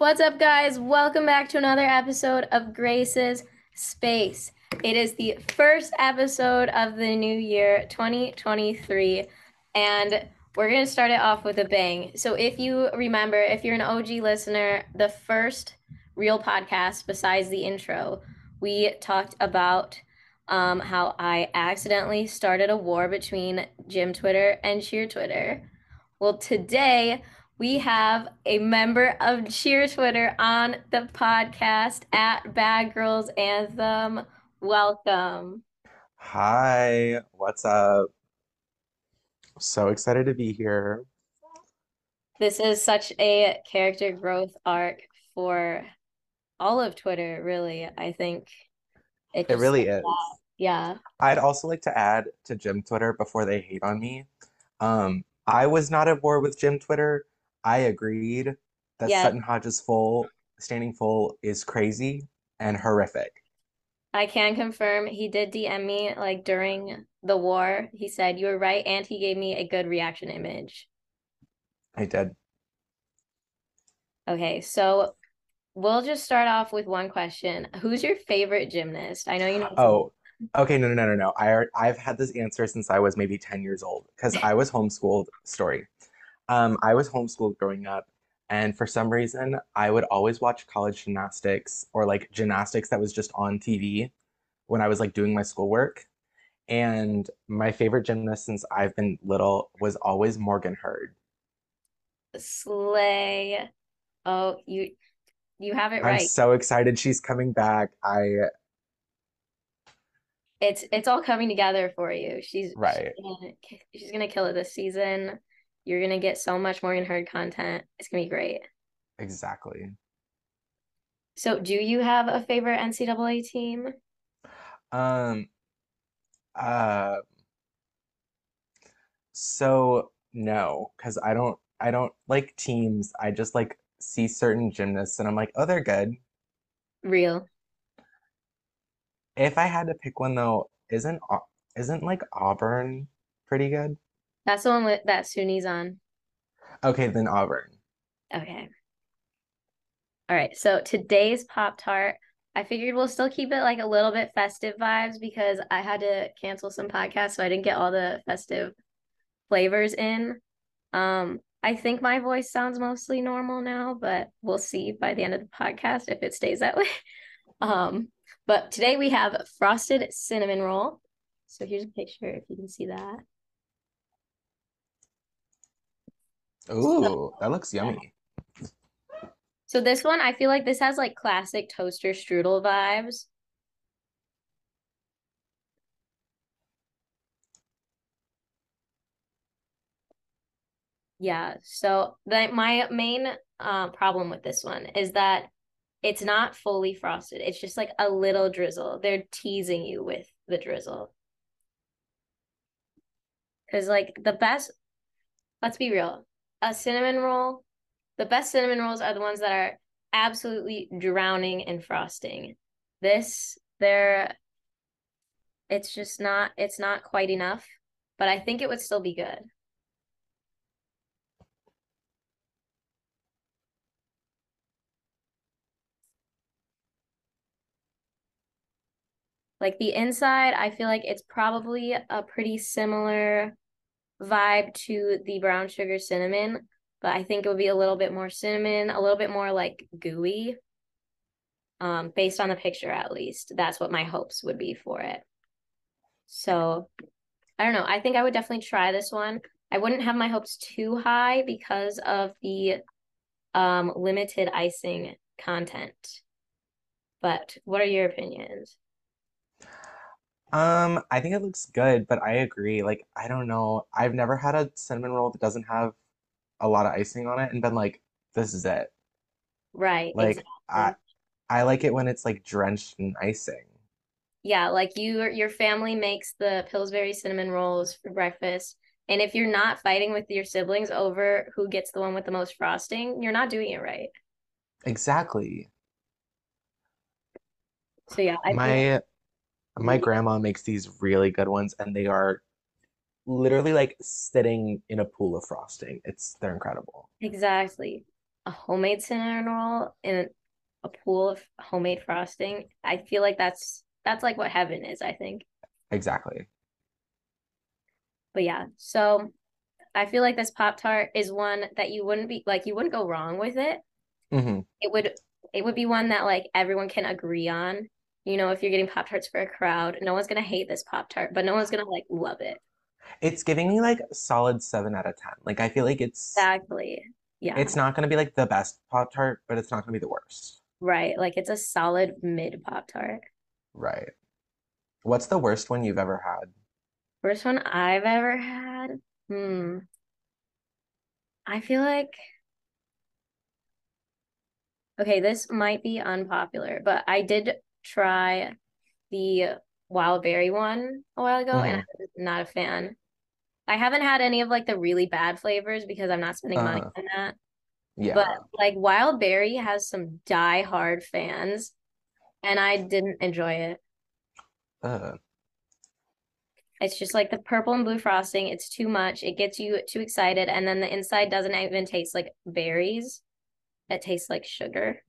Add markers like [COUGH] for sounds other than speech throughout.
What's up, guys? Welcome back to another episode of Grace's Space. It is the first episode of the new year, 2023, and we're going to start it off with a bang. So, if you remember, if you're an OG listener, the first real podcast besides the intro, we talked about um, how I accidentally started a war between gym Twitter and cheer Twitter. Well, today we have a member of cheer Twitter on the podcast at Bad Girls Anthem. Welcome. Hi, what's up? So excited to be here. This is such a character growth arc for all of Twitter, really. I think it, it really is. Yeah. I'd also like to add to gym Twitter before they hate on me. Um, I was not at war with gym Twitter. I agreed that yeah. Sutton Hodges full standing full is crazy and horrific. I can confirm he did DM me like during the war. He said you were right and he gave me a good reaction image. I did. Okay, so we'll just start off with one question. Who's your favorite gymnast? I know you know. Oh, okay. No, no, no, no, no. I I've had this answer since I was maybe ten years old because I was homeschooled. Story. Um, I was homeschooled growing up, and for some reason, I would always watch college gymnastics or like gymnastics that was just on TV when I was like doing my schoolwork. And my favorite gymnast since I've been little was always Morgan Hurd. Slay. Oh, you you have it right. I'm so excited she's coming back. I it's it's all coming together for you. She's right. She's gonna, she's gonna kill it this season. You're gonna get so much Morgan Hurd content. It's gonna be great. Exactly. So, do you have a favorite NCAA team? Um. Uh. So no, because I don't. I don't like teams. I just like see certain gymnasts, and I'm like, oh, they're good. Real. If I had to pick one though, isn't isn't like Auburn pretty good? That's the one with that Suni's on. Okay, then Auburn. Okay. All right. So today's Pop Tart, I figured we'll still keep it like a little bit festive vibes because I had to cancel some podcasts, so I didn't get all the festive flavors in. Um, I think my voice sounds mostly normal now, but we'll see by the end of the podcast if it stays that [LAUGHS] way. Um, but today we have frosted cinnamon roll. So here's a picture if you can see that. Ooh, that looks yummy. So this one, I feel like this has like classic toaster strudel vibes. Yeah, so my main uh, problem with this one is that it's not fully frosted. It's just like a little drizzle. They're teasing you with the drizzle. Because, like, the best, let's be real, a cinnamon roll, the best cinnamon rolls are the ones that are absolutely drowning in frosting. This, they're, it's just not, it's not quite enough, but I think it would still be good. Like the inside, I feel like it's probably a pretty similar vibe to the brown sugar cinnamon, but I think it would be a little bit more cinnamon, a little bit more like gooey. Um, based on the picture at least. That's what my hopes would be for it. So I don't know. I think I would definitely try this one. I wouldn't have my hopes too high because of the um limited icing content. But what are your opinions? Um, I think it looks good, but I agree. Like, I don't know. I've never had a cinnamon roll that doesn't have a lot of icing on it and been like, this is it. Right. Like, exactly. I I like it when it's like drenched in icing. Yeah, like you your family makes the Pillsbury cinnamon rolls for breakfast. And if you're not fighting with your siblings over who gets the one with the most frosting, you're not doing it right. Exactly. So yeah, I my my grandma makes these really good ones, and they are literally like sitting in a pool of frosting. It's they're incredible. Exactly. a homemade cinnamon roll in a pool of homemade frosting, I feel like that's that's like what heaven is, I think. Exactly. But yeah, so I feel like this Pop Tart is one that you wouldn't be like you wouldn't go wrong with it. hmm It would it would be one that like everyone can agree on. You know, if you're getting Pop Tarts for a crowd, no one's gonna hate this Pop Tart, but no one's gonna like love it. It's giving me like solid seven out of ten. Like I feel like it's Exactly. Yeah, it's not gonna be like the best Pop Tart, but it's not gonna be the worst. right. Like it's a solid mid Pop Tart. Right. What's the worst one you've ever had? Worst one I've ever had. Hmm. I feel like okay, this might be unpopular, but I did try the wild berry one a while ago, and hmm I was not a fan. I haven't had any of like the really bad flavors because I'm not spending money Uh, on that. Yeah. But like wild berry has some die-hard fans, and I didn't enjoy it. Uh, It's just like the purple and blue frosting. It's too much. It gets you too excited, and then the inside doesn't even taste like berries. It tastes like sugar.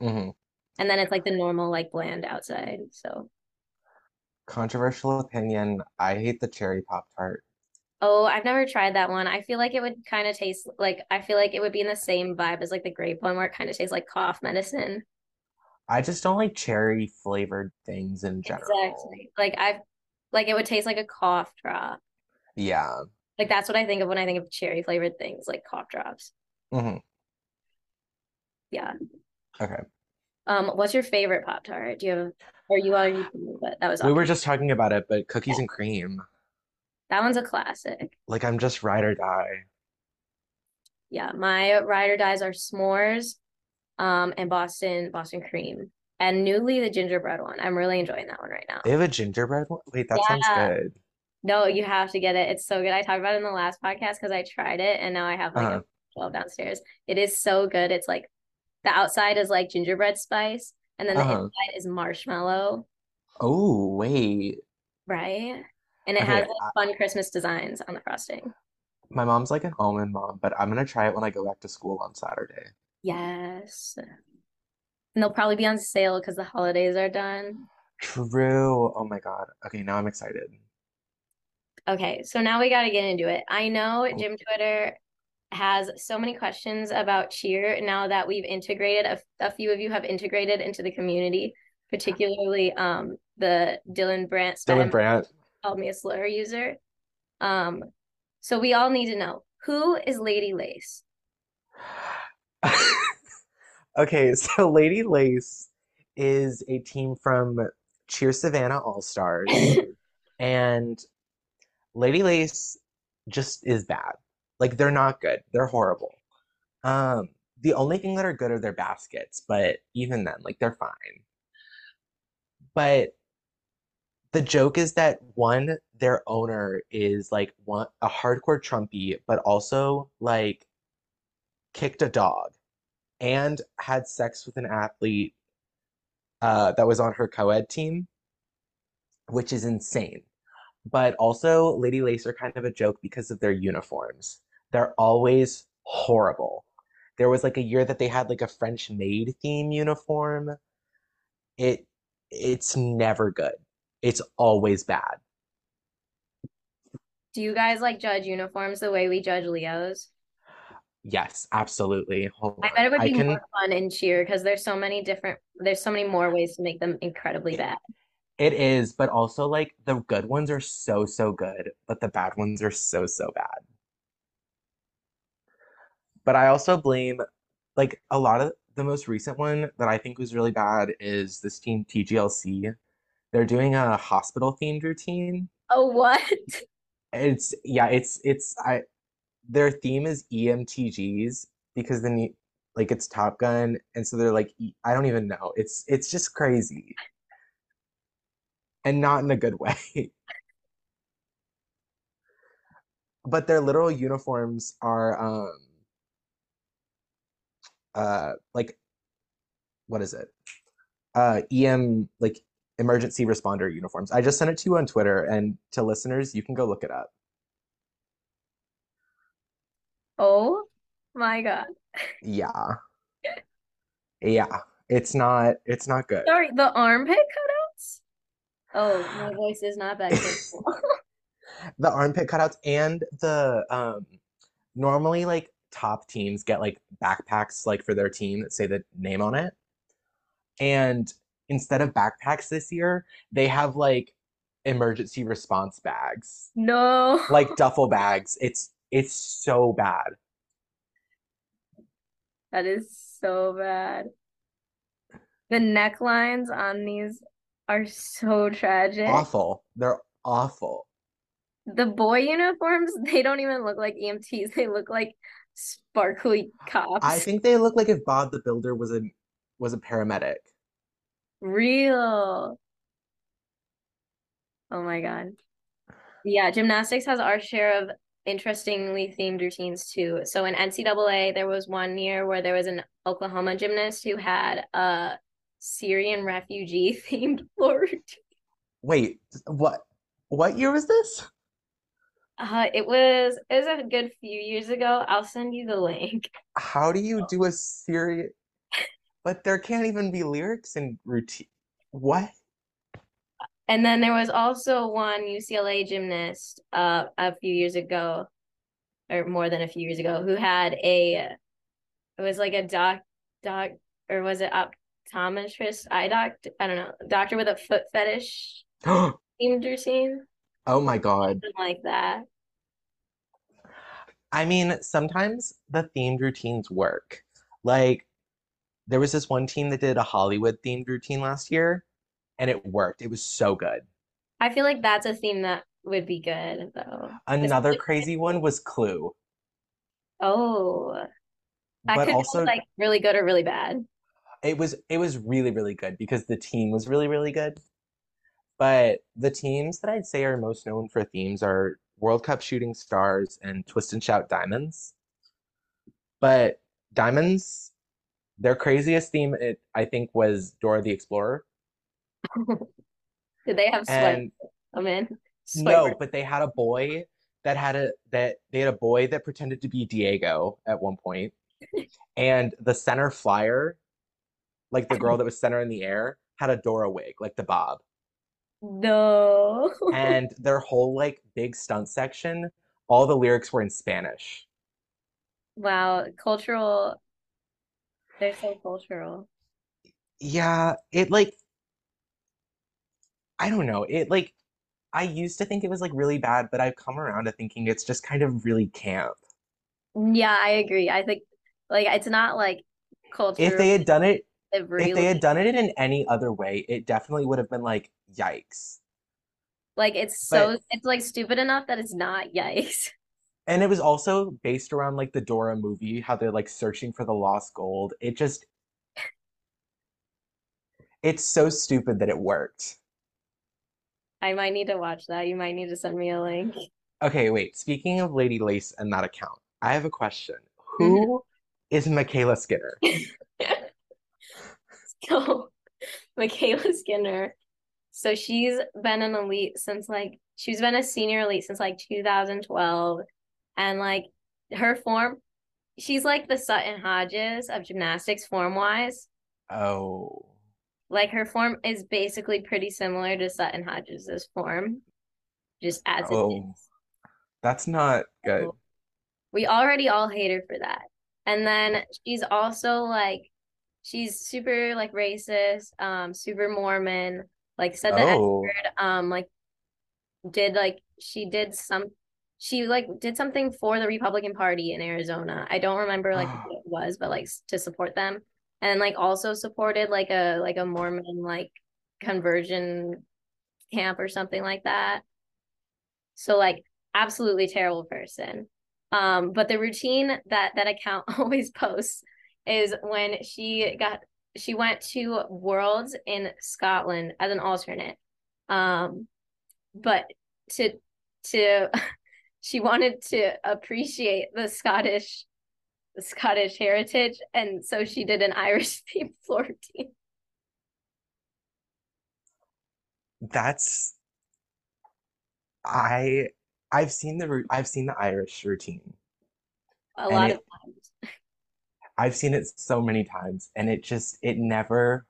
hmm And then it's like the normal, like bland outside. So, Controversial opinion. I hate the cherry Pop Tart. oh, I've never tried that one. I feel like it would kind of taste like I feel like it would be in the same vibe as like the grape one, where it kind of tastes like cough medicine. I just don't like cherry flavored things in general. Exactly. Like I've like it would taste like a cough drop. Yeah. Like that's what I think of when I think of cherry flavored things, like cough drops. mm-hmm. Yeah. Okay. Um, what's your favorite Pop Tart? Do you have, or you already, but that was We were just talking about it, but cookies and cream. That one's a classic. Like I'm just ride or die. Yeah, my ride or dies are s'mores, um, and Boston Boston cream, and newly the gingerbread one. I'm really enjoying that one right now. They have a gingerbread one? Wait, that sounds Yeah, good. no, you have to get it. It's so good. I talked about it in the last podcast because I tried it, and now I have like Uh-huh. a 12 downstairs. It is so good. It's like the outside is like gingerbread spice, and then the Uh-huh. inside is marshmallow, Oh, wait. right? And it has Okay, like I, fun Christmas designs on the frosting. my mom's like an almond mom, but I'm gonna try it when I go back to school on Saturday. Yes. And they'll probably be on sale because the holidays are done. True. Oh my God. Okay, now I'm excited. Okay, so now we got to get into it. I know gym Twitter has so many questions about cheer now that we've integrated, a, a few of you have integrated into the community, particularly um the Dylan Brandt Dylan spam Brandt. called me a slur user. Um, so we all need to know who is Lady Lace? [LAUGHS] Okay, so Lady Lace is a team from Cheer Savannah All Stars, [LAUGHS] and Lady Lace just is bad. Like they're not good. They're horrible. Um, the only thing that are good are their baskets, but even then, like they're fine. But the joke is that one, their owner is like one a hardcore Trumpy, but also like kicked a dog and had sex with an athlete uh, that was on her co-ed team, which is insane. But also, Lady Lace are kind of a joke because of their uniforms. They're always horrible. There was like a year that they had like a French maid theme uniform. It it's never good. It's always bad. Do you guys like judge uniforms the way we judge Leos? Yes, absolutely. Hold I bet it would be can more fun in cheer because there's so many different, there's so many more ways to make them incredibly bad. it is, but also like the good ones are so so good, but the bad ones are so so bad. But I also blame like a lot of the most recent one that I think was really bad is this team TGLC. They're doing a hospital themed routine. Oh, what? [LAUGHS] It's yeah, it's it's I their theme is EMTGs because then you, like it's Top Gun and so they're like I don't even know. It's it's just crazy and not in a good way. [LAUGHS] But their literal uniforms are um uh like what is it? Uh EM like emergency responder uniforms. I just sent it to you on Twitter and to listeners, you can go look it up. Oh My God. Yeah. [LAUGHS] Yeah. It's not it's not good. Sorry, the armpit cutouts? Oh, my voice is not that [SIGHS] capable. [LAUGHS] The armpit cutouts and the um normally like top teams get like backpacks like for their team that say the name on it. And instead of backpacks this year, they have like emergency response bags, No. like duffel bags. It's it's so bad. That is so bad. The necklines on these are so tragic. Awful. They're awful. The boy uniforms, [LAUGHS] they don't even look like EMTs. They look like sparkly cops. I think they look like if Bob the Builder was a was a paramedic. Real. Oh my God. Yeah, gymnastics has our share of interestingly themed routines too. So in NCAA, there was one year where there was an Oklahoma gymnast who had a Syrian refugee [LAUGHS] themed floor routine. Wait, what what year was this? Uh, it was it was a good few years ago. I'll send you the link. [LAUGHS] How do you do a serious but there can't even be lyrics in routine. What? And then there was also one UCLA gymnast uh a few years ago, or more than a few years ago, who had a it was like a doc doc or was it optometrist eye doc I don't know doctor with a foot fetish Oh [GASPS] themed routine my God. something like that. I mean, sometimes the themed routines work. Like there was this one team that did a Hollywood themed routine last year and it worked. It was so good. I feel like that's a theme that would be good though. Another crazy one was Clue, Oh, that but could also go like really good or really bad. it was it was really really good because the team was really really good. But the teams that I'd say are most known for themes are World Cup Shooting Stars and Twist and Shout Diamonds. But Diamonds, their craziest theme it I think was Dora the Explorer. [LAUGHS] Did they have sweat come in? No, but they had a boy that had a that they had a boy that pretended to be Diego at one point. And the center flyer, like the girl that was center in the air, had a Dora wig, like the bob. No. And [LAUGHS] their whole like big stunt section, all the lyrics were in Spanish. Wow, cultural. They're so cultural. Yeah, it like I don't know. It like I used to think it was like really bad, but I've come around to thinking it's just kind of really camp. Yeah, I agree. I think like it's not like cultural. If they had done it It if they had done it in any other way, it definitely would have been like, yikes. like it's so But it's like stupid enough that it's not yikes. [LAUGHS] and it was also based around like the Dora movie, how they're like searching for the lost gold. It just it's so stupid that it worked. I might need to watch that. You might need to send me a link. Okay, wait. Speaking of Lady Lace and that account, I have a question. Mm-hmm. Who is MyKayla Skinner? [LAUGHS] [LAUGHS] So, MyKayla Skinner. So she's been an elite since like she's been a senior elite since like 2012. And like her form, she's like the Sutton Hodges of gymnastics form wise. Oh. Like her form is basically pretty similar to Sutton Hodges' form, just as it Oh. is. That's not good. We already all hate her for that. And then she's also like she's super like racist, um, super Mormon, like said the Oh. word, um, like did like she did some she like did something for the Republican Party in Arizona. I don't remember like what it was, but like to support them. And like also supported like a like a Mormon like conversion camp or something like that. So like absolutely terrible person. Um, but the routine that that account [LAUGHS] always posts is when she got she went to Worlds in Scotland as an alternate. Um, but to to [LAUGHS] she wanted to appreciate the Scottish the Scottish heritage, and so she did an [LAUGHS] Irish themed floor routine. That's I I've seen the I've seen the Irish routine. A lot it- of times. I've seen it so many times and it just it never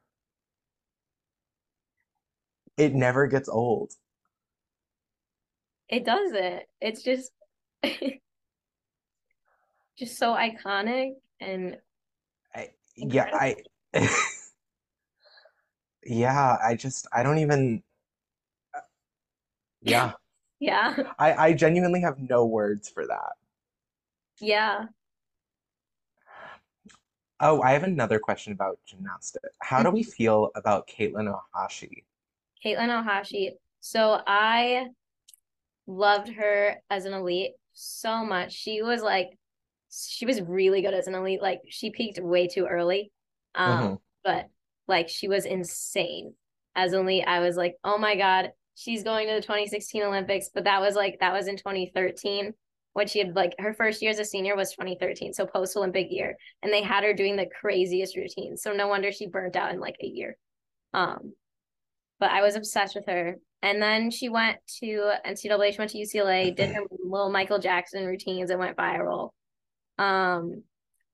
it never gets old. It doesn't. It's just [LAUGHS] just so iconic and I, yeah, I [LAUGHS] yeah, I just I don't even uh, yeah. [LAUGHS] yeah. I I genuinely have no words for that. Yeah. Oh, I have another question about gymnastics. How do we feel about Katelyn Ohashi? Katelyn Ohashi. So I loved her as an elite so much. She was like, she was really good as an elite. Like she peaked way too early. Um, Mhm. but like she was insane as an elite. I was like, oh my God, she's going to the 2016 Olympics. But that was like, that was in 2013 when she had like her first year as a senior was 2013. So post Olympic year. And they had her doing the craziest routines. So no wonder she burnt out in like a year. Um, but I was obsessed with her. And then she went to NCAA, she went to UCLA, did her little Michael Jackson routines and went viral. Um,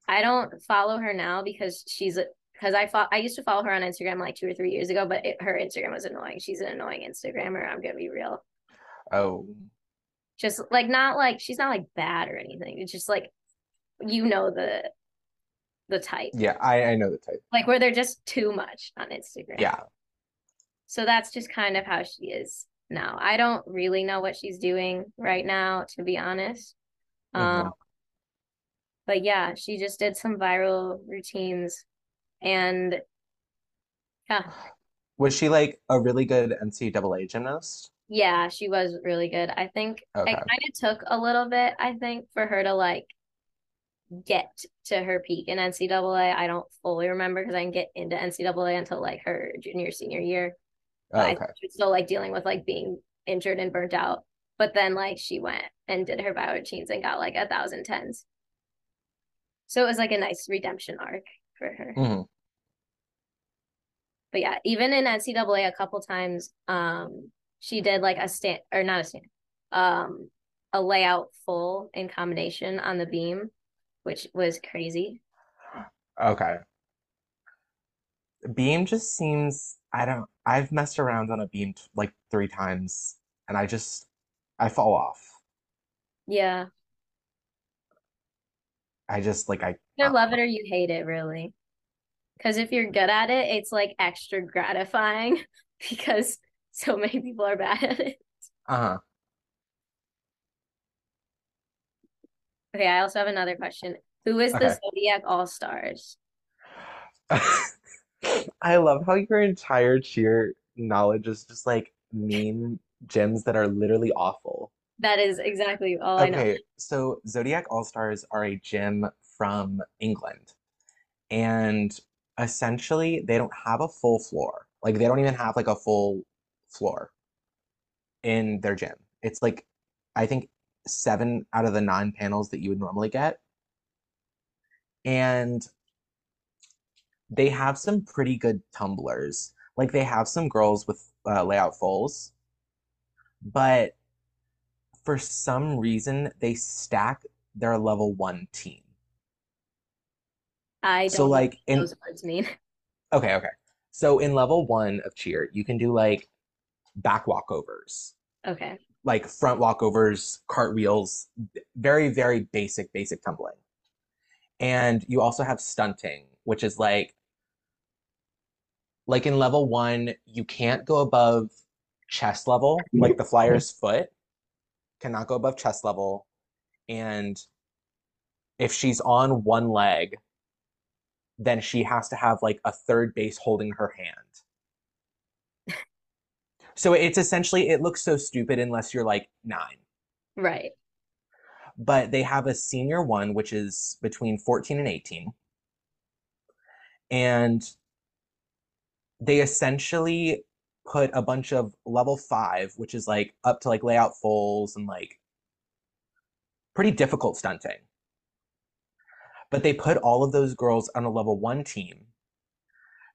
I don't follow her now because she's because I fought, I used to follow her on Instagram like two or three years ago, but it, her Instagram was annoying. She's an annoying Instagrammer. I'm gonna be real. Oh, Just like not like she's not like bad or anything. It's just like you know the the type. yeah, I I know the type. Like where they're just too much on Instagram. Yeah. So that's just kind of how she is now. I don't really know what she's doing right now, to be honest. Um, Mhm. but yeah, she just did some viral routines and yeah, Was she like a really good NCAA gymnast? Yeah, she was really good. I think Okay. it kind of took a little bit, I think, for her to like get to her peak in NCAA. I don't fully remember because I didn't get into NCAA until like her junior, senior year. Oh, But I was still like dealing with like being injured and burnt out. But then like she went and did her bio routines and got like a thousand tens. So it was like a nice redemption arc for her. Mhm. But yeah, even in NCAA a couple times, um, she did like a stand or not a stand, um, a layout full in combination on the beam, which was crazy. Okay. Beam just seems, I don't, I've messed around on a beam t- like three times and I just, I fall off. Yeah. I just like, I, Either uh, love it or you hate it, really. Because if you're good at it, it's like extra gratifying [LAUGHS] because [LAUGHS] so many people are bad at it. uh-huh. Okay, I also have another question. Who is the Zodiac All Stars? [LAUGHS] I love how your entire cheer knowledge is just like meme gems that are literally awful. That is exactly all I know. Okay, so Zodiac All-Stars are a gym from England. And essentially, they don't have a full floor. Like, they don't even have like a full floor in their gym. It's like, I think seven out of the nine panels that you would normally get. And they have some pretty good tumblers. Like, they have some girls with uh, layout fulls, but for some reason they stack their level one team. I don't So know like what in those words mean. [LAUGHS] okay, okay. So in level one of cheer, you can do like back walkovers, Okay. like front walkovers, cartwheels, very, very basic, basic tumbling. And you also have stunting, which is like like in level one, you can't go above chest level, like the flyer's [LAUGHS] foot cannot go above chest level. And if she's on one leg, then she has to have like a third base holding her hand. So it's essentially, it looks so stupid unless you're like nine. Right. But they have a senior one, which is between 14 and 18. And they essentially put a bunch of level five, which is like up to like layout fulls and like pretty difficult stunting. But they put all of those girls on a level one team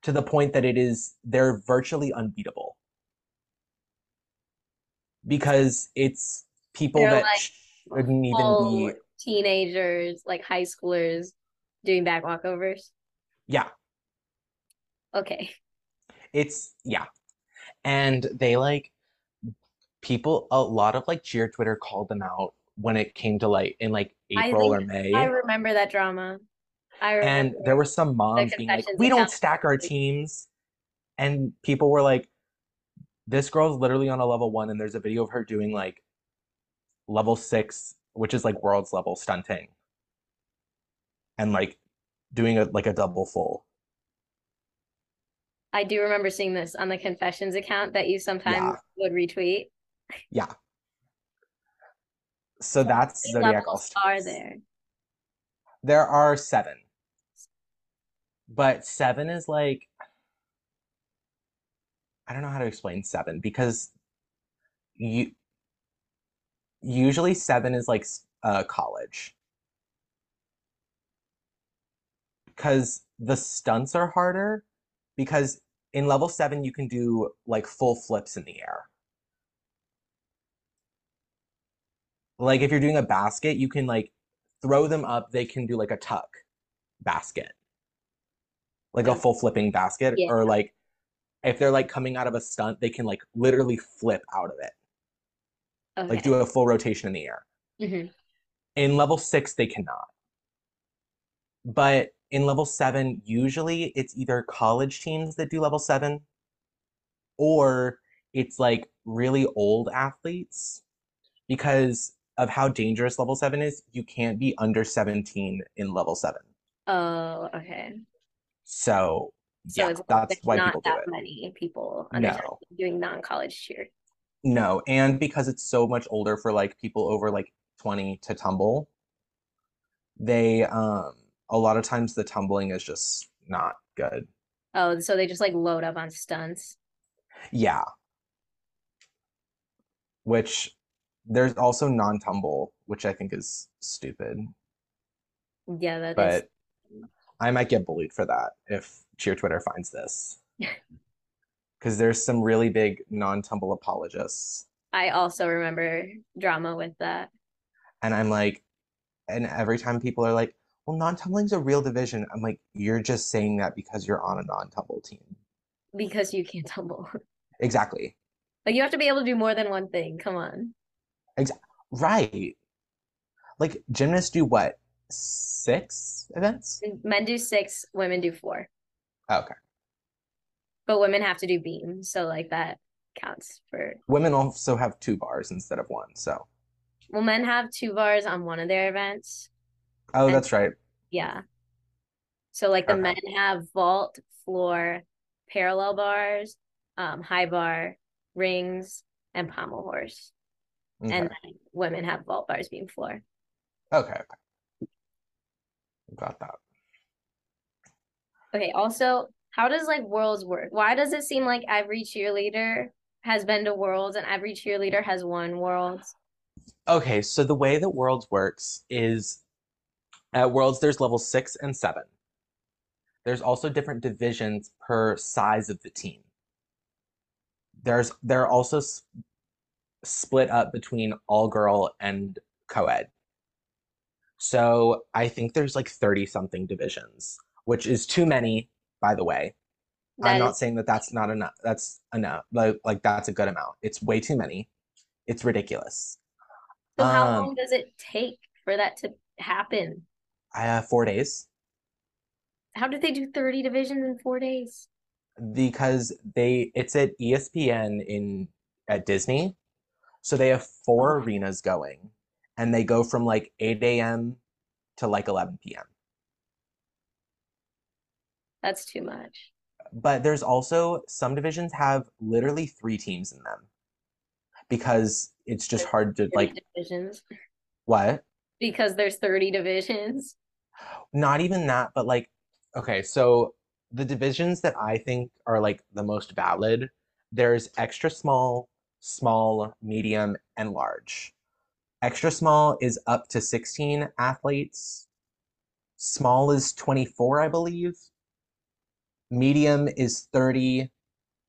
to the point that it is, they're virtually unbeatable. Because it's people They're that like shouldn't even be teenagers, like high schoolers. Doing back walkovers. Yeah, Okay. it's yeah. And they like people a lot of like cheer Twitter called them out when it came to light in like I April or May. I remember that drama. I And there were some moms being like, we don't stack our teams. And people were like, this girl's literally on a level one, and there's a video of her doing like level six, which is like world's level stunting. And like doing a like a double full. I do remember seeing this on the confessions account that you sometimes Yeah. would retweet. Yeah. [LAUGHS] So that's Zodiac All are there? There are seven. But seven is like I don't know how to explain seven because you usually seven is like uh college. Because the stunts are harder because in level seven you can do like full flips in the air. Like if you're doing a basket, you can like throw them up, they can do like a tuck basket. Like a full flipping basket. Yeah. Or like if they're like coming out of a stunt, they can like literally flip out of it. Okay. Like do a full rotation in the air. Mhm. In level six, they cannot. But in level seven, usually it's either college teams that do level seven, or it's like really old athletes because of how dangerous level seven is. You can't be under 17 in level seven. Oh, okay. So, So yeah, that's why not people do that it. many people No. doing non-college cheer. No, and because it's so much older for like people over like 20 to tumble, they um a lot of times the tumbling is just not good. Oh, so they just like load up on stunts. Yeah. Which there's also non-tumble, which I think is stupid. Yeah, that is. But I might get bullied for that if Cheer Twitter finds this. [LAUGHS] Because there's some really big non-tumble apologists. I also remember drama with that And I'm like, and every time people are like, well, non-tumbling's a real division. I'm like, you're just saying that because you're on a non-tumble team. because you can't tumble. [LAUGHS] Exactly. Like you have to be able to do more than one thing. Come on. Ex- Right. Like gymnasts do what? Six events? Men do six, women do four. Okay. But women have to do beam, so like that counts for Women also have two bars instead of one. So, well, men have two bars on one of their events. oh, And- that's right. Yeah. So like the Okay. men have vault, floor, parallel bars, um, high bar, rings, and pommel horse. Okay. And women have vault bars, beam, floor. Okay. Okay. Got that. Okay, also, how does like worlds work? Why does it seem like every cheerleader has been to worlds and every cheerleader has won worlds? Okay, so the way that Worlds works is at Worlds there's level six and seven. There's also different divisions per size of the team. There's they're also s- split up between all girl and co-ed. So I think there's like 30 something divisions, which is too many, by the way. I'm not is- saying that that's not enough. That's enough. Like, like that's a good amount. It's way too many. It's ridiculous. So how Um, long does it take for that to happen? Uh, four days How did they do 30 divisions in four days? because they it's at ESPN in at Disney, so they have four arenas going, and they go from like 8 a.m. to like 11 p.m. That's too much. But there's also some divisions have literally three teams in them because it's just hard to like divisions what? because there's 30 divisions. Not even that, but like, okay, so the divisions that I think are like the most valid, there's extra small, small, medium, and large. Extra small is up to 16 athletes. Small is 24, I believe. Medium is 30,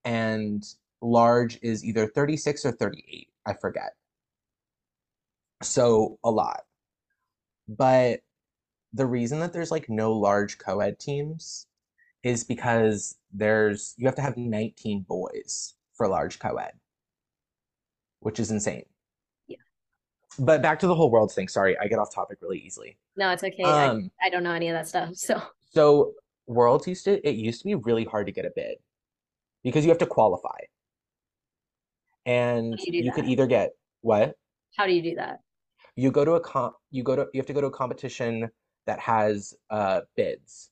and large is either 36 or 38. I forget. So a lot. But the reason that there's like no large co-ed teams is because there's you have to have 19 boys for large co-ed, which is insane. Yeah. But back to the whole world thing. Sorry, I get off topic really easily. No, it's okay. Um, I, I don't know any of that stuff. So So Worlds used to it used to be really hard to get a bid because you have to qualify. And you you could either get what? how do you do that? You go to a comp you go to you have to go to a competition that has uh bids.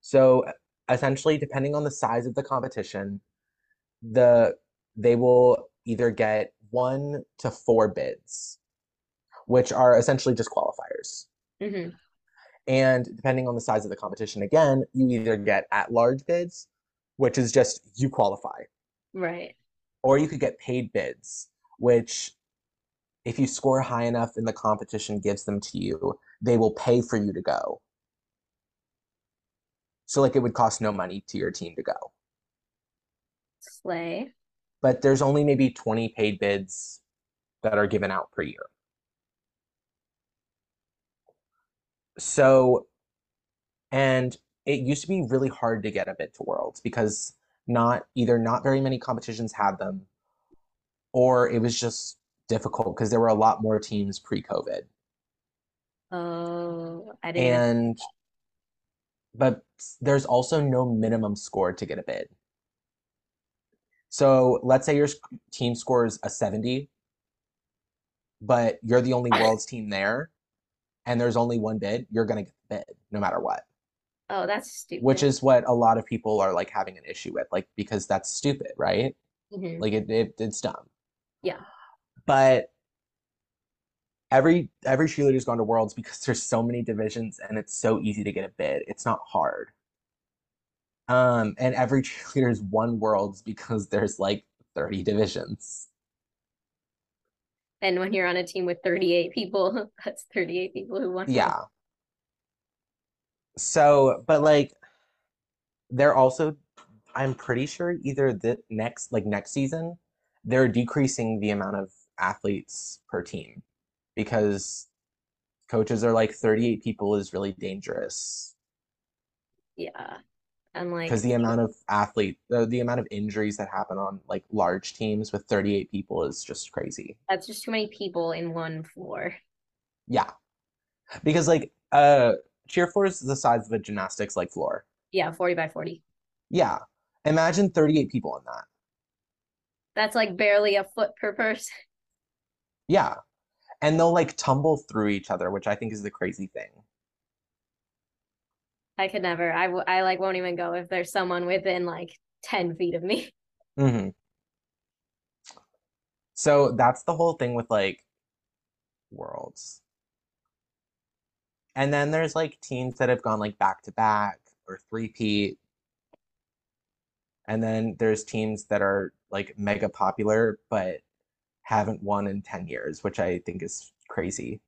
So essentially, depending on the size of the competition, the they will either get one to four bids, which are essentially just qualifiers. hmm And depending on the size of the competition, again, you either get at large bids, which is just you qualify, Right. or you could get paid bids, which if you score high enough and the competition gives them to you, they will pay for you to go. So like it would cost no money to your team to go. Slay. But there's only maybe 20 paid bids that are given out per year. So, and it used to be really hard to get a bid to Worlds because not either not very many competitions had them, or it was just difficult because there were a lot more teams pre-COVID. Oh, I didn't. And but there's also no minimum score to get a bid. So let's say your team scores a 70, but you're the only [LAUGHS] Worlds team there, and there's only one bid, you're gonna get the bid no matter what. oh, that's stupid. which is what a lot of people are like having an issue with like because that's stupid right Mhm. like it, it it's dumb Yeah. but every every cheerleader's gone to worlds because [LAUGHS] there's so many divisions and it's so easy to get a bid it's not hard um and every [LAUGHS] cheerleader's won worlds because there's like 30 divisions And when you're on a team with 38 people, [LAUGHS] that's 38 people who won. yeah so but like they're also i'm pretty sure either the next like next season they're decreasing the amount of athletes per team because coaches are like 38 people is really dangerous Yeah. And like, because the amount of athlete the, the amount of injuries that happen on like large teams with 38 people is just crazy that's just too many people in one floor. yeah because like uh cheer floor is the size of a gymnastics like floor Yeah, 40 by 40. yeah imagine 38 people in that That's like barely a foot per person. Yeah. And they'll like tumble through each other, which I think is the crazy thing. I could never. I, w- I like won't even go if there's someone within like 10 feet of me. [LAUGHS] hmm So that's the whole thing with like worlds. And then there's like teams that have gone like back to back or three-peat. And then there's teams that are like mega popular but haven't won in 10 years, which I think is crazy.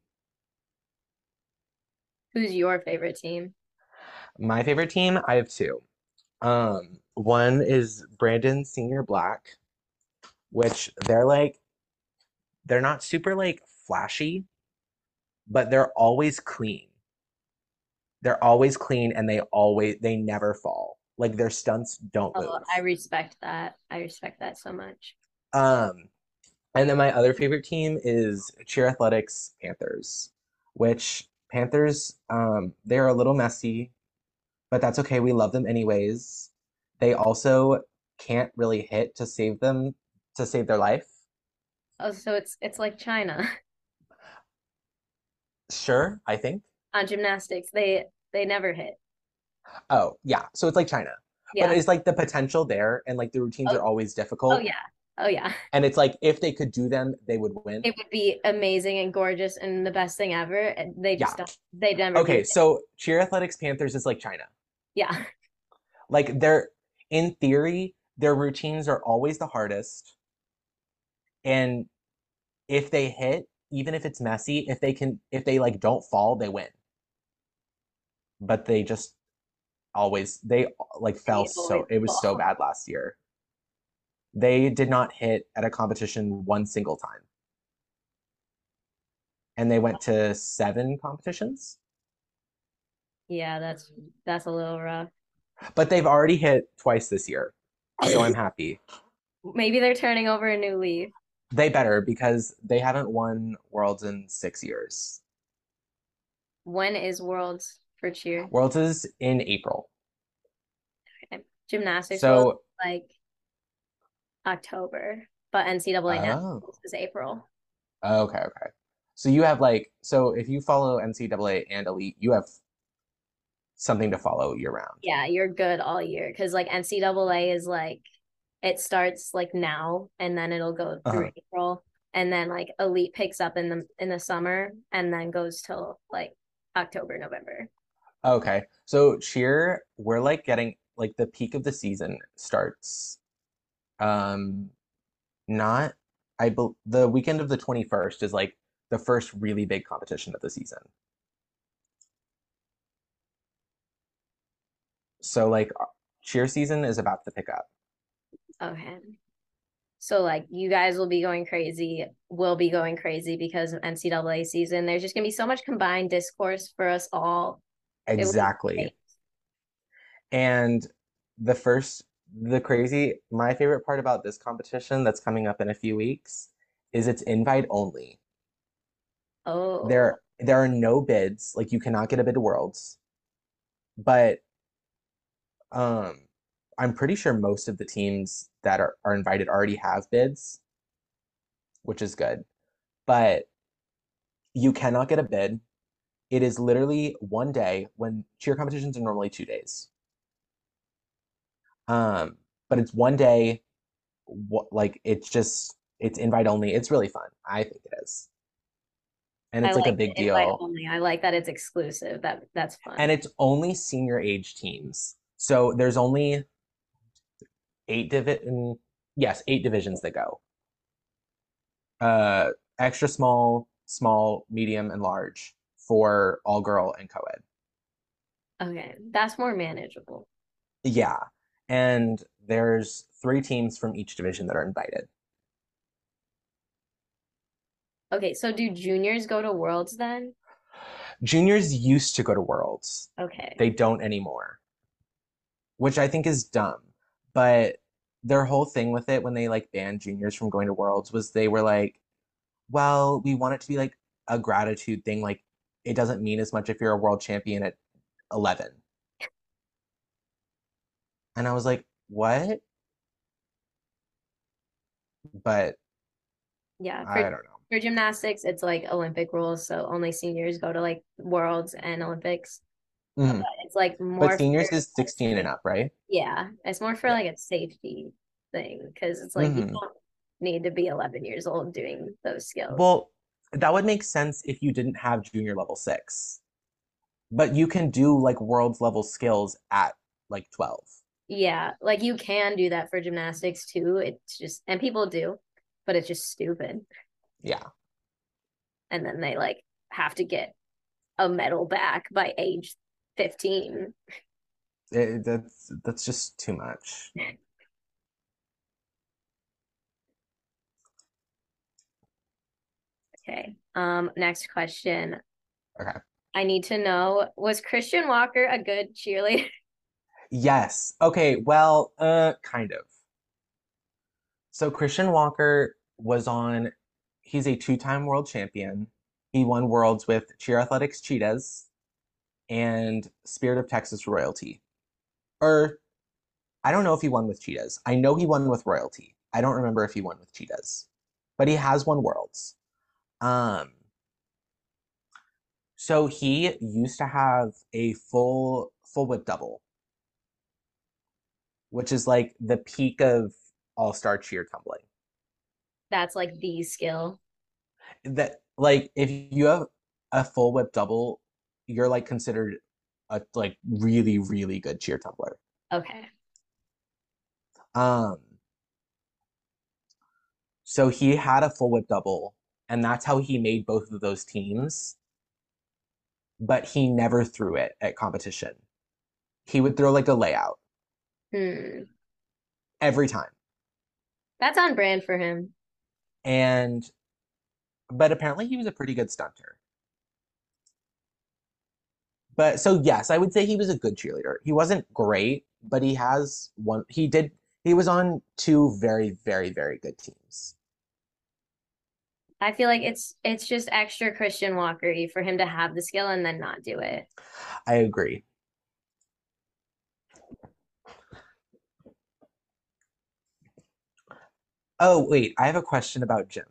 Who's your favorite team? My favorite team, I have two. Um, one is Brandon Senior Black, which they're like, they're not super like flashy, but they're always clean. They're always clean and they always, they never fall. Like their stunts don't Oh, move. I respect that. I respect that so much. Um, and then my other favorite team is Cheer Athletics Panthers, which Panthers, um, they're a little messy, but that's okay. We love them anyways. They also can't really hit to save them to save their life. Oh, so it's it's like China [LAUGHS] Sure, I think. on gymnastics. They they never hit. Oh, yeah. So it's like China. But it's like the potential there and like the routines Oh. are always difficult. Oh yeah. Oh yeah. [LAUGHS] And it's like if they could do them, they would win. It would be amazing and gorgeous and the best thing ever. And they just Yeah. don't. They never. Okay, so Cheer Athletics Panthers is like China. Yeah. Like they're in theory, their routines are always the hardest. And if they hit, even if it's messy, if they can if they like don't fall, they win. But they just always they like fell They so it was so bad last year. They did not hit at a competition one single time. And they went to seven competitions. Yeah, that's that's a little rough. But they've already hit twice this year. So I'm happy. Maybe they're turning over a new leaf. They better because they haven't won Worlds in six years. When is Worlds for cheer? Worlds is in April. Okay. Gymnastics So is like October, but NCAA oh, is April. okay, okay. So you have like so if you follow NCAA and Elite, you have something to follow year round. Yeah, you're good all year because like NCAA is like it starts like now and then it'll go through Uh-huh. April and then like elite picks up in the in the summer and then goes till like October, November. Okay. So cheer, we're like getting like the peak of the season starts um not I bel the weekend of the 21st is like the first really big competition of the season. So like uh, cheer season is about to pick up. Okay. So like you guys will be going crazy, we'll be going crazy because of NCAA season. There's just gonna be so much combined discourse for us all. Will Exactly. And the first, the crazy, my favorite part about this competition that's coming up in a few weeks is it's invite only. Oh, There, there are no bids, like you cannot get a bid to Worlds, but um, I'm pretty sure most of the teams that are, are invited already have bids, which is good. But you cannot get a bid. It is literally one day when cheer competitions are normally two days. Um, but it's one day, what like it's just it's invite only. It's really fun. I think it is. And it's like a big deal. only. I like that it's exclusive. That that's fun. And it's only senior age teams. So there's only eight divi yes, eight divisions that go. Uh extra small, small, medium, and large for all girl and co-ed. Okay, that's more manageable. Yeah. And there's three teams from each division that are invited. Okay, so do juniors go to Worlds then? Juniors used to go to Worlds. Okay. They don't anymore, which I think is dumb. But their whole thing with it when they like banned juniors from going to Worlds was they were like, well, we want it to be like a gratitude thing. Like it doesn't mean as much if you're a world champion at 11. And I was like, what? But Yeah, I don't know. for gymnastics, it's like Olympic rules, so only seniors go to like Worlds and Olympics. Mhm. It's like more But seniors for, is 16 and up, right? yeah, it's more for like a safety thing because it's like you Mhm. don't need to be 11 years old doing those skills. Well, that would make sense if you didn't have junior level six. But you can do like world's level skills at like 12. Yeah, like you can do that for gymnastics too. It's just, and people do, but it's just stupid. Yeah. And then they like have to get a medal back by age 15. It, that's that's just too much. Okay. Um, next question. Okay. I need to know, was Christian Walker a good cheerleader? [LAUGHS] Yes. Okay, well, uh kind of. So Christian Walker was on he's a two-time world champion. He won worlds with Cheer Athletics Cheetahs and Spirit of Texas Royalty. Or I don't know if he won with Cheetahs. I know he won with Royalty. I don't remember if he won with Cheetahs. But he has won worlds. Um so he used to have a full full whip double, which is like the peak of all-star cheer tumbling. That's like the skill. That like if you have a full whip double, you're like considered a like really, really good cheer tumbler. Okay. Um, so he had a full whip double, and that's how he made both of those teams. But he never threw it at competition. He would throw like a layout Hmm. every time. That's on brand for him. And but apparently he was a pretty good stunter. But so yes, I would say he was a good cheerleader. He wasn't great, but he has one he did he was on two very, very, very good teams. I feel like it's it's just extra Christian Walkery for him to have the skill and then not do it. I agree. Oh, wait, I have a question about gym.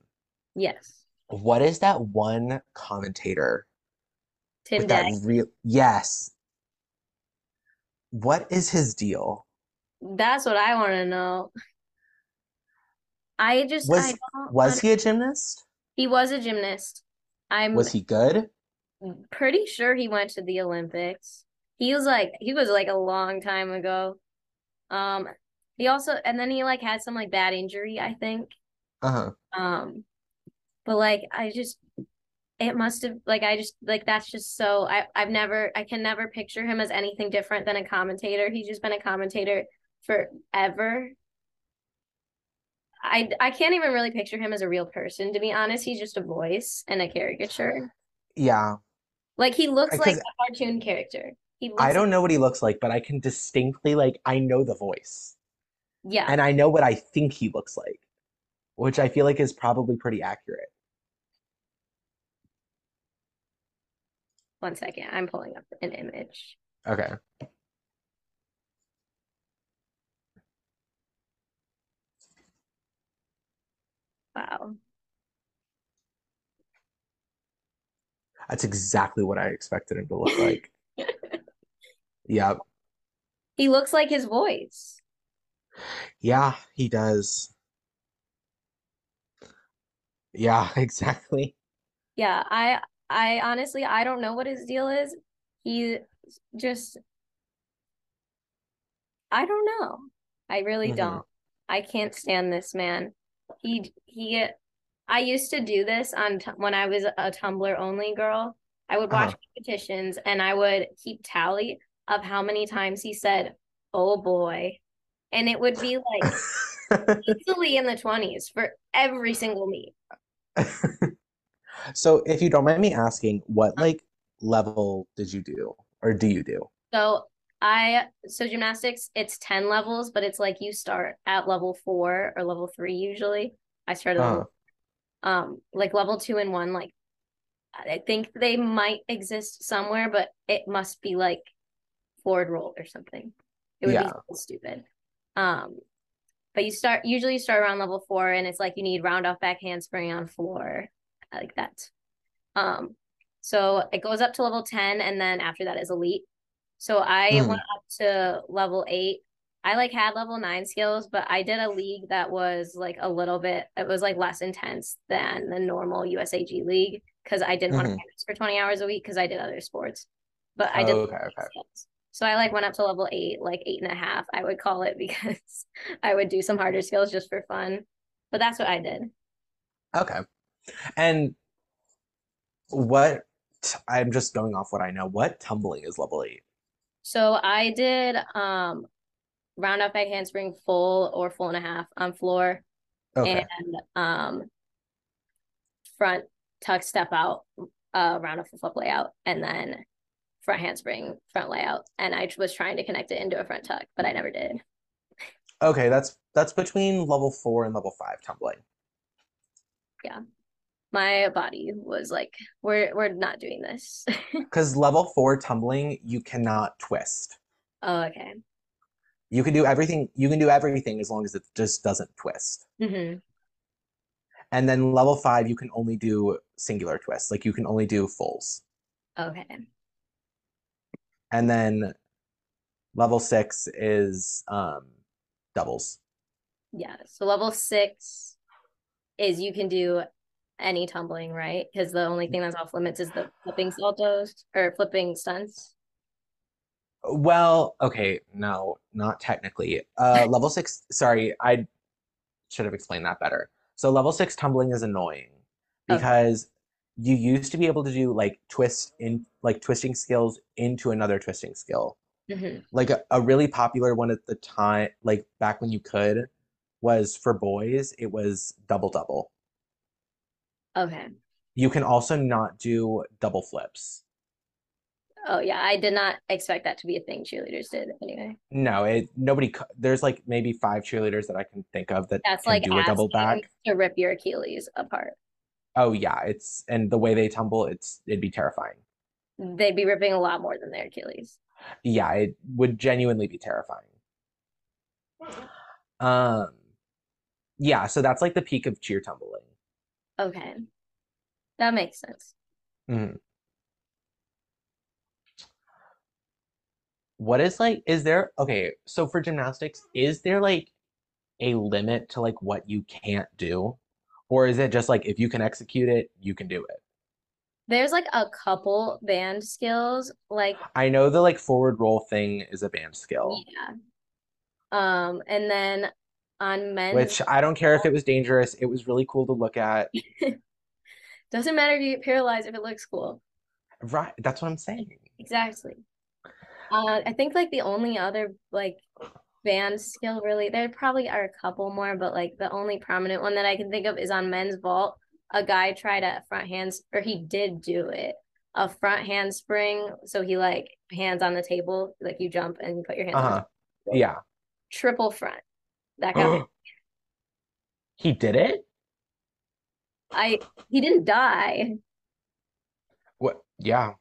Yes. What is that one commentator Tim with that real yes. What is his deal? That's what I want to know. I just Was I don't was he a gymnast? he was a gymnast. I'm Was he good? pretty sure he went to the Olympics. He was like he was like a long time ago. Um he also and then he like had some like bad injury, I think. Uh-huh. Um but like I just it must have like I just like that's just so I I've never I can never picture him as anything different than a commentator. He's just been a commentator forever. I I can't even really picture him as a real person to be honest. He's just a voice and a caricature. Yeah. Like he looks like a cartoon character. He looks I don't know what he looks like, but I can distinctly like I know the voice. yeah. And I know what I think he looks like, which I feel like is probably pretty accurate. One second. I'm pulling up an image. Okay. Wow. That's exactly what I expected him to look like. [LAUGHS] Yep. He looks like his voice. Yeah, he does. Yeah, [LAUGHS] exactly. Yeah, I I honestly I don't know what his deal is. He just I don't know. I really Mhm. don't. I can't stand this man. He he I used to do this on t when I was a Tumblr only girl. I would watch Uh-huh. competitions and I would keep tally of how many times he said, "Oh boy." And it would be like [LAUGHS] easily in the 20s for every single meet. [LAUGHS] So, if you don't mind me asking, what like level did you do or do you do? So I so gymnastics, it's 10 levels, but it's like you start at level four or level three usually. I started Uh-huh. level um like level two and one, like I think they might exist somewhere, but it must be like forward roll or something. It would be Yeah. so stupid. Um but you start usually you start around level four and it's like you need round off back handspring on floor like that. Um so it goes up to level 10 and then after that is elite. So I Hmm. went up to level eight. I like had level nine skills, but I did a league that was like a little bit, it was like less intense than the normal USAG league because I didn't want to practice for 20 hours a week because I did other sports. But I did Oh, okay. So I like went up to level eight, like eight and a half, I would call it [LAUGHS] because I would do some harder skills just for fun. But that's what I did. Okay. And what I'm just going off what I know. What tumbling is level eight? So I did um round off back handspring full or full and a half on floor Okay. and um front tuck step out uh round off flip layout and then front handspring front layout and I was trying to connect it into a front tuck but I never did. Okay, that's that's between level four and level five tumbling. My body was like we're we're not doing this. [LAUGHS] Because level four tumbling, you cannot twist. oh okay. You can do everything, you can do everything as long as it just doesn't twist. hmm And then level five, you can only do singular twists. Like you can only do fulls. Okay. And then level six is um doubles. Yeah. So level six is you can do any tumbling, right? Because the only thing that's off limits is the flipping saltos or flipping stunts. Well, okay, no, not technically. Uh, [LAUGHS] level six, sorry, I should have explained that better. So level six tumbling is annoying Okay. because you used to be able to do like twist in like twisting skills into another twisting skill. hmm Like a, a really popular one at the time, like back when you could, was for boys, it was double double. Okay. You can also not do double flips. Oh yeah, I did not expect that to be a thing cheerleaders did anyway. No, it nobody. There's like maybe five cheerleaders that I can think of that That's can like do a double back. to rip your Achilles apart. Oh yeah, it's and the way they tumble, it's it'd be terrifying. They'd be ripping a lot more than their Achilles. Yeah, it would genuinely be terrifying. Um, yeah, so that's like the peak of cheer tumbling. Okay. That makes sense. Mhm. What is like, is there, okay, so for gymnastics, is there like a limit to like what you can't do? Or is it just like if you can execute it, you can do it? There's like a couple banned skills, like I know the like forward roll thing is a banned skill, yeah. Um, and then on men's which I don't care if it was dangerous. It was really cool to look at. [LAUGHS] doesn't matter if you get paralyzed if it looks cool. Right, that's what I'm saying. Exactly. Uh, I think like the only other like banned skill really there probably are a couple more, but like the only prominent one that I can think of is on men's vault. A guy tried a front hands or he did do it. A front handspring. So he like hands on the table, like you jump and you put your hands on the Uh-huh. Yeah. triple front. That guy [GASPS] He did it? I he didn't die. What? Yeah,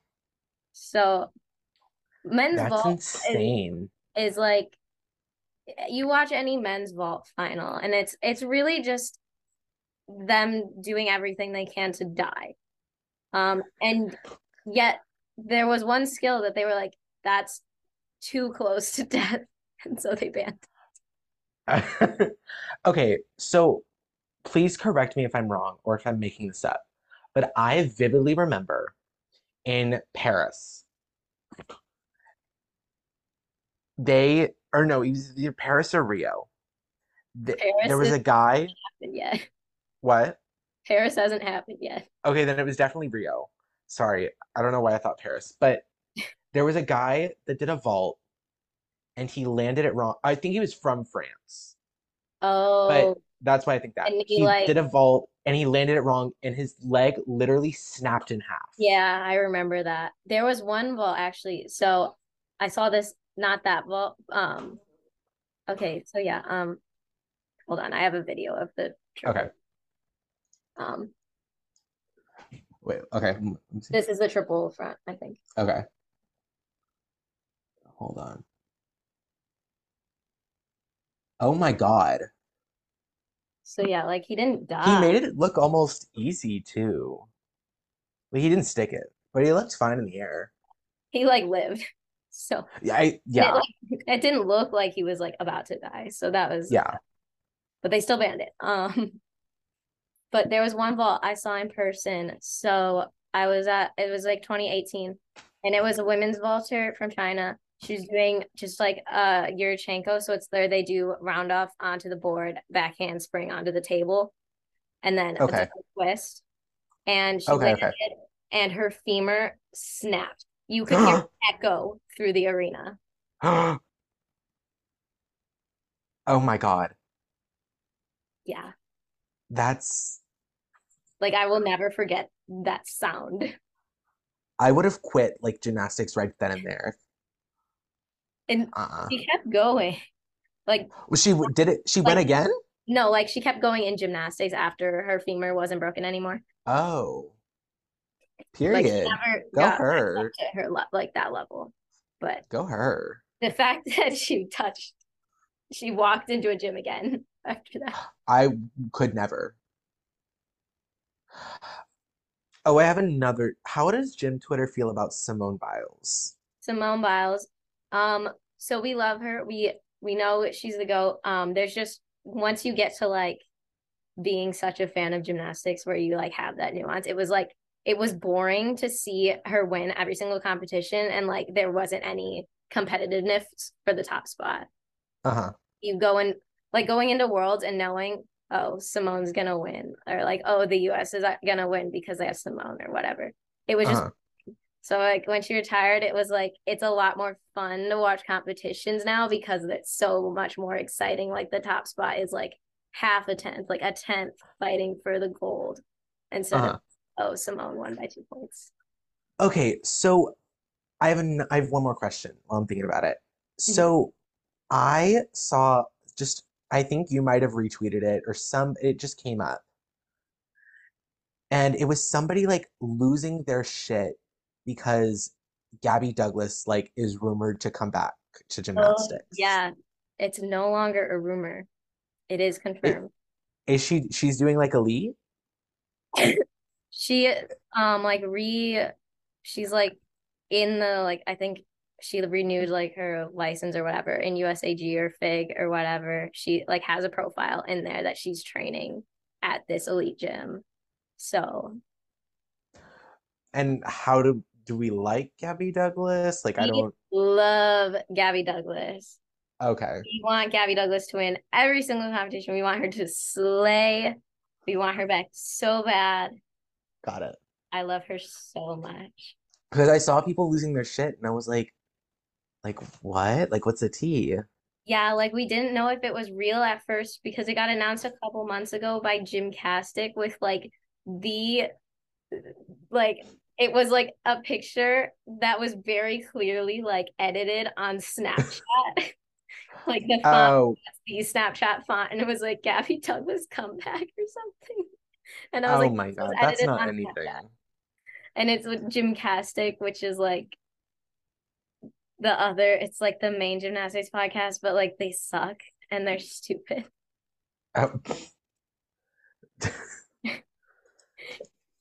So men's that's vault insane. is like you watch any men's vault final and it's it's really just them doing everything they can to die um and yet there was one skill that they were like that's too close to [LAUGHS] death and so they banned [LAUGHS] Okay, so please correct me if I'm wrong or if I'm making this up, but I vividly remember in Paris, they, or no, it was either Paris or Rio. Th- Paris there was a guy, yet what? paris hasn't happened yet Okay, then it was definitely Rio. Sorry, I don't know why I thought Paris, but there was a guy that did a vault and he landed it wrong. I think he was from France. oh But that's why I think that. And he, He like- did a vault and he landed it wrong and his leg literally snapped in half. yeah i remember that there was one vault actually so i saw this not that vault um okay so yeah um hold on i have a video of the triple. Okay. um Wait, okay. let me see. This is the triple front, I think. Okay. Hold on. Oh my God. So yeah, like he didn't die. He made it look almost easy too. Like he didn't stick it, but he looked fine in the air. He like lived. [LAUGHS] So Yeah, I, it, yeah, like, it didn't look like he was like about to die. So that was yeah. but they still banned it. Um [LAUGHS] but there was one vault I saw in person. So I was at it was like 2018 and it was a women's vaulter from China. She was doing just like uh Yurchenko. So it's there they do round off onto the board, back handspring onto the table, and then a Okay. twist. And she Okay, landed okay. it, and her femur snapped. You could hear [GASPS] echo through the arena. [GASPS] Oh my God. Yeah. That's, Like I will never forget that sound. I would have quit like gymnastics right then and there. And Uh-uh. she kept going. Like Was she did it? She went again? no, like she kept going in gymnastics after her femur wasn't broken anymore. Oh. Like Period. never Go her. her le- like that level. But Go her. the fact [LAUGHS] that she touched, she walked into a gym again [LAUGHS] after that. I could never. Oh, I have another. How does Gym Twitter feel about Simone Biles? Simone Biles. Um, so we love her. We we know she's the goat. Um, there's just once you get to like being such a fan of gymnastics where you like have that nuance, it was like it was boring to see her win every single competition and like there wasn't any competitiveness for the top spot. Uh-huh. You go in like going into worlds and knowing, oh, Simone's gonna win, or like, oh, the US is gonna win because they have Simone or whatever. It was just Uh-huh. So like when she retired, it was like it's a lot more fun to watch competitions now because it's so much more exciting. Like the top spot is like half a tenth, like a tenth fighting for the gold instead Uh-huh. of oh Simone won by two points. Okay, so I have an, I have one more question while I'm thinking about it. So I saw just I think you might have retweeted it or some it just came up. And it was somebody like losing their shit because Gabby Douglas like is rumored to come back to Oh, gymnastics. yeah. It's no longer a rumor. It is confirmed. Is she she's doing like elite? [COUGHS] She um like re she's like in the like I think she renewed like her license or whatever in USAG or FIG or whatever. She like has a profile in there that she's training at this elite gym. So And how do do we like Gabby Douglas? Like I don't love Gabby Douglas. okay. We want Gabby Douglas to win every single competition. We want her to slay. We want her back so bad. Got it. I love her so much. Because I saw people losing their shit and I was like like what? Like what's the tea? Yeah, like we didn't know if it was real at first because it got announced a couple months ago by Gymcastic with like the like it was like a picture that was very clearly like edited on Snapchat. [LAUGHS] like the font Oh, the Snapchat font and it was like Gabby Douglas comeback or something. And I was oh like, my God, that's not anything. Snapchat. And it's with Gymcastic, which is like the other, it's like the main gymnastics podcast, but like they suck and they're stupid. [LAUGHS] Oh. [LAUGHS]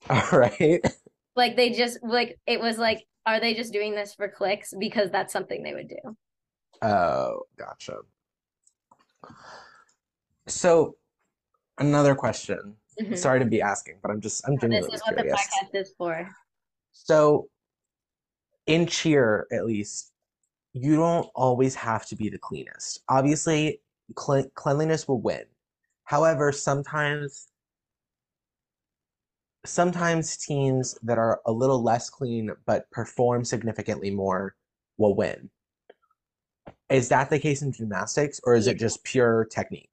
All right. Like they just like it was like, are they just doing this for clicks? Because that's something they would do. Oh, gotcha. So, another question. Mhm. Sorry to be asking, but I'm just I'm genuinely This is what the curious. podcast is for. So, in cheer, at least, you don't always have to be the cleanest. Obviously, cle cleanliness will win. However, sometimes sometimes teams that are a little less clean but perform significantly more will win. Is that the case in gymnastics, or is it just pure technique?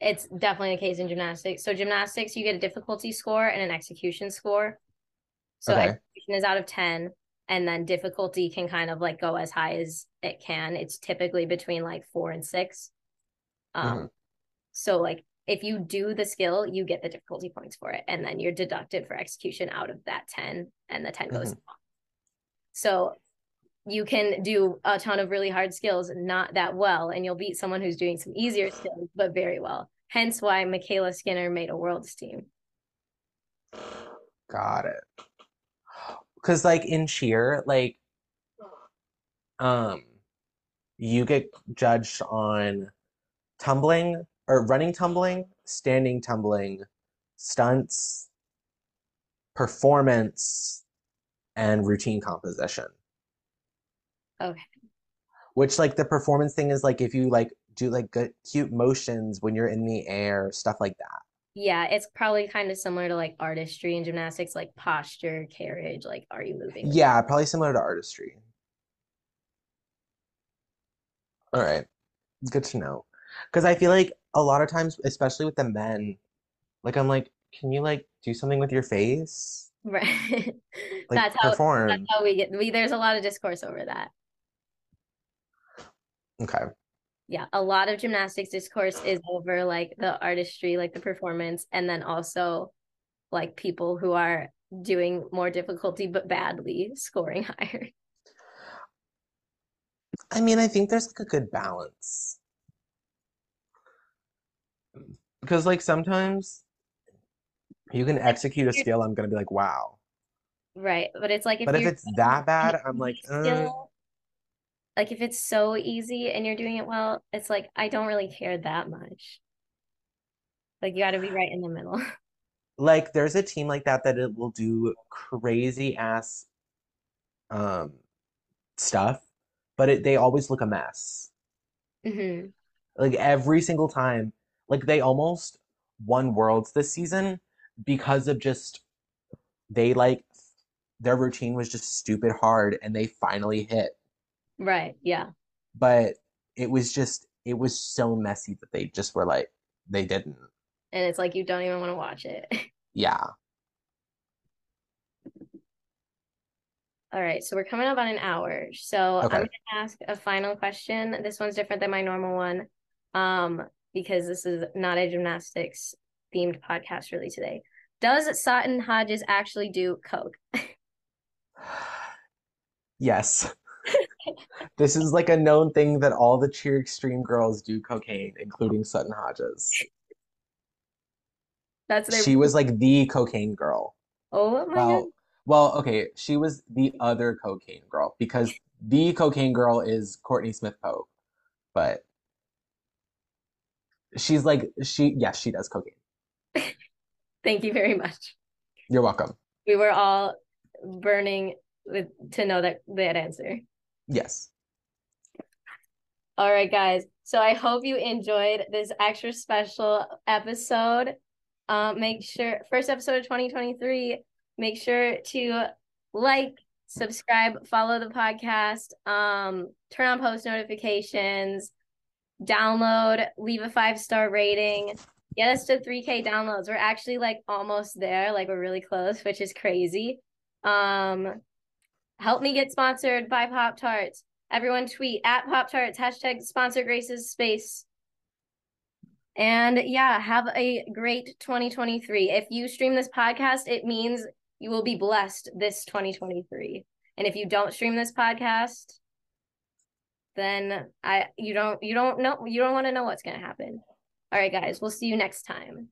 It's definitely the case in gymnastics. So gymnastics, you get a difficulty score and an execution score. So Okay. execution is out of 10, and then difficulty can kind of like go as high as it can. It's typically between like four and six. Um, Mhm. so like if you do the skill, you get the difficulty points for it, and then you're deducted for execution out of that 10, and the 10 goes Mhm. off. So you can do a ton of really hard skills not that well, and you'll beat someone who's doing some easier skills, but very well. Hence why MyKayla Skinner made a world's team. Got it. Because like in cheer, like um you get judged on tumbling or running tumbling, standing tumbling, stunts, performance, and routine composition. Okay. Which like the performance thing is like if you like do like good cute motions when you're in the air, stuff like that. Yeah, it's probably kind of similar to like artistry and gymnastics, like posture, carriage, like are you moving? Yeah, probably similar to artistry. All right. Good to know. Because I feel like a lot of times, especially with the men, like I'm like, can you like do something with your face? Right. [LAUGHS] Like That's how that's how we get we there's a lot of discourse over that. Okay. Yeah, a lot of gymnastics discourse is over like the artistry, like the performance, and then also like people who are doing more difficulty but badly scoring [LAUGHS] higher. I mean, I think there's like a good balance. Because like sometimes you can execute a skill, I'm gonna be like, wow. Right. But it's like if But if it's that bad, I'm like, uh, like if it's so easy and you're doing it well, it's like I don't really care that much. Like you got to be right in the middle. [LAUGHS] like there's a team like that that it will do crazy ass um stuff, but it, they always look a mess. hmm Like every single time, like they almost won worlds this season because of just they like their routine was just stupid hard and they finally hit. Right. Yeah. But it was just it was so messy that they just were like they didn't. And it's like you don't even want to watch it. [LAUGHS] Yeah. All right, so we're coming up on an hour. So Okay. I'm gonna ask a final question. This one's different than my normal one. Um, because this is not a gymnastics themed podcast really today. Does Sutton Hodges actually do coke? [SIGHS] Yes. [LAUGHS] This is like a known thing that all the cheer extreme girls do cocaine, including Sutton Hodges. That's their She was like the cocaine girl. oh my god. Well, well, okay, she was the other cocaine girl because the cocaine girl is Courtney Smith Pope, but she's like she yes, she does cocaine. [LAUGHS] Thank you very much. You're welcome. We were all burning with to know that that answer. Yes. All right, guys. So I hope you enjoyed this extra special episode. Um, make sure first episode of 2023. Make sure to like, subscribe, follow the podcast, um, turn on post notifications, download, leave a five star rating. Get us to 3K downloads. We're actually like almost there, like we're really close, which is crazy. Um, help me get sponsored by Pop Tarts. Everyone tweet at Pop Tarts, hashtag sponsor Grace's space. And yeah, have a great 2023. If you stream this podcast, it means you will be blessed this 2023. And if you don't stream this podcast, then I you don't you don't know you don't want to know what's gonna happen. All right, guys, we'll see you next time.